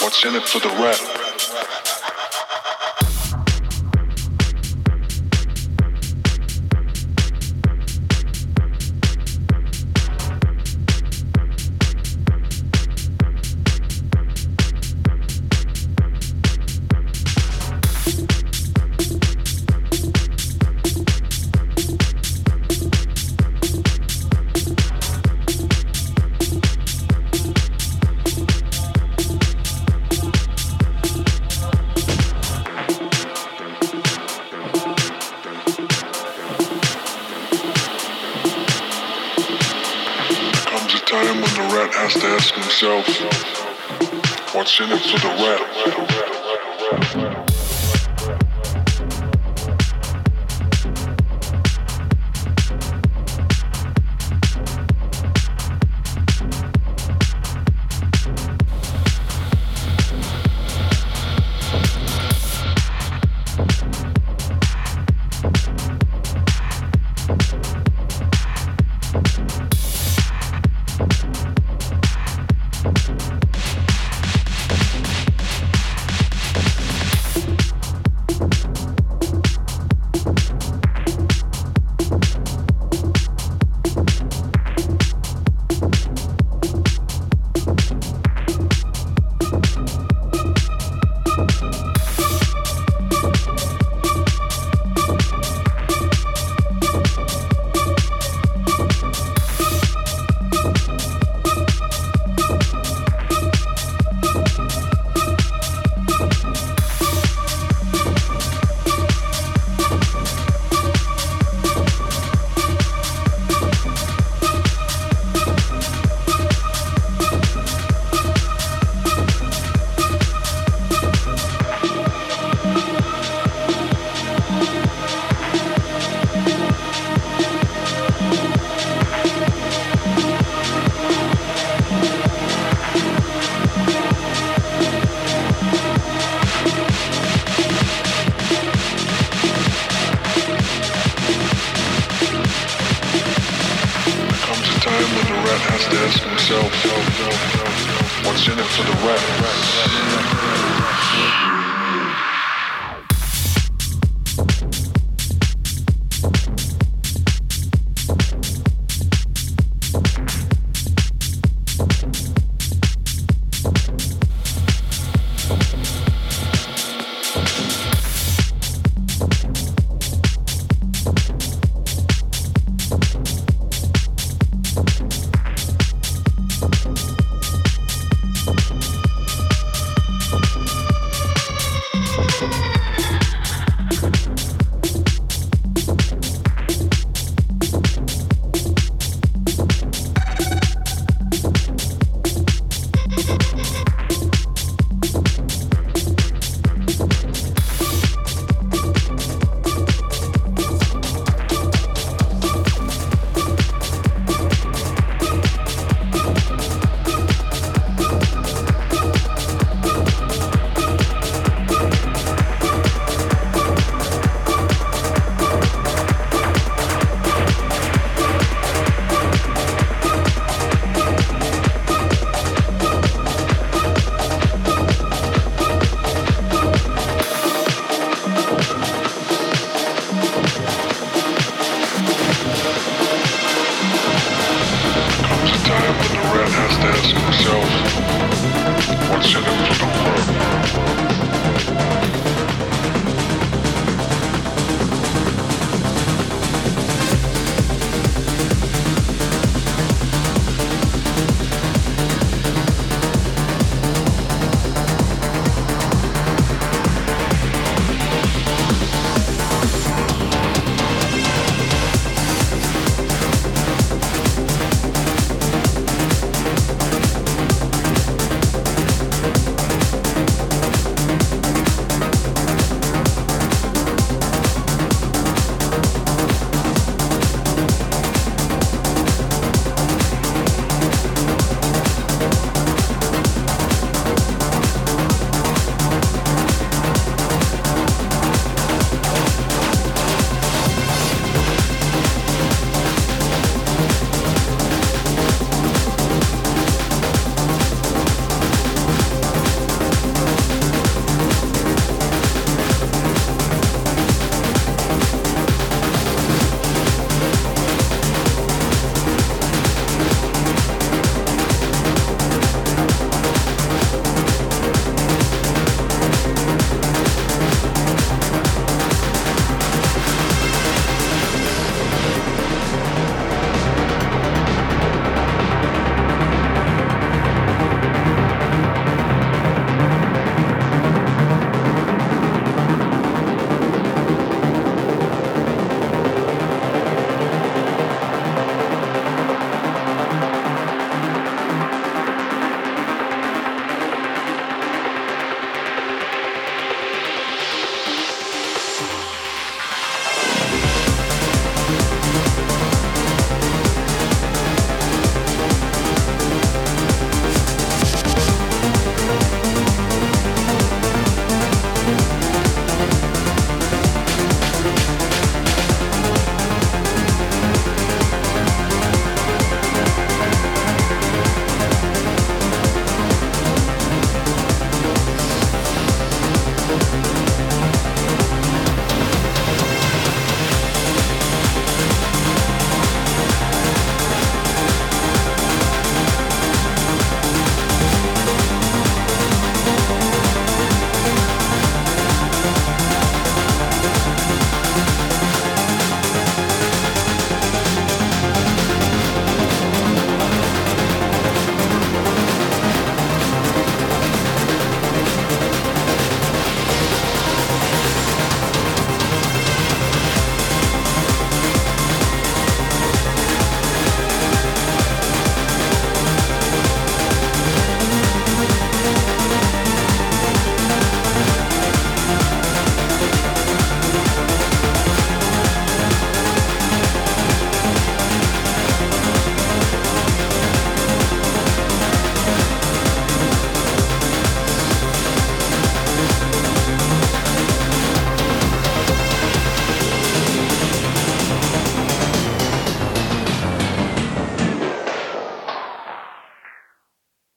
what's in it for the rat?